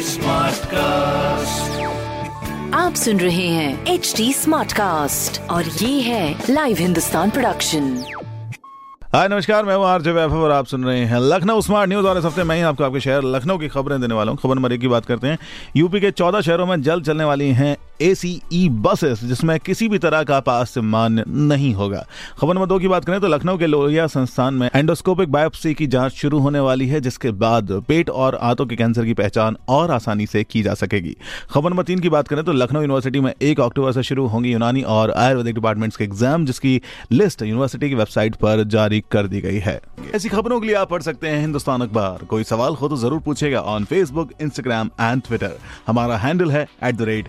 Smart cast आप सुन रहे हैं एच डी स्मार्ट कास्ट और ये है लाइव हिंदुस्तान प्रोडक्शन हाय, नमस्कार, मैं हूँ आरजे वैभव और आप सुन रहे हैं लखनऊ स्मार्ट न्यूज़ और इस हफ़्ते मैं ही आपको आपके शहर लखनऊ की खबरें देने वाला हूँ। खबर एक की बात करते हैं। यूपी के चौदह शहरों में जल्द चलने वाली हैं एसीई बसेस जिसमें किसी भी तरह का पास मान्य नहीं होगा। खबर नंबर दो की बात करें तो लखनऊ के लोहिया संस्थान में एंडोस्कोपिक बायोप्सी की जाँच शुरू होने वाली है, जिसके बाद पेट और आंतों के कैंसर की पहचान और आसानी से की जा सकेगी। खबर नंबर तीन की बात करें तो लखनऊ यूनिवर्सिटी में एक अक्टूबर से शुरू होंगी यूनानी और आयुर्वेदिक डिपार्टमेंट्स के एग्ज़ाम जिसकी लिस्ट यूनिवर्सिटी की वेबसाइट पर जारी कर दी गई है। ऐसी खबरों के लिए आप पढ़ सकते हैं हिंदुस्तान अखबार। कोई सवाल हो तो ज़रूर पूछेगा on Facebook Instagram and Twitter हमारा हैंडल है at the rate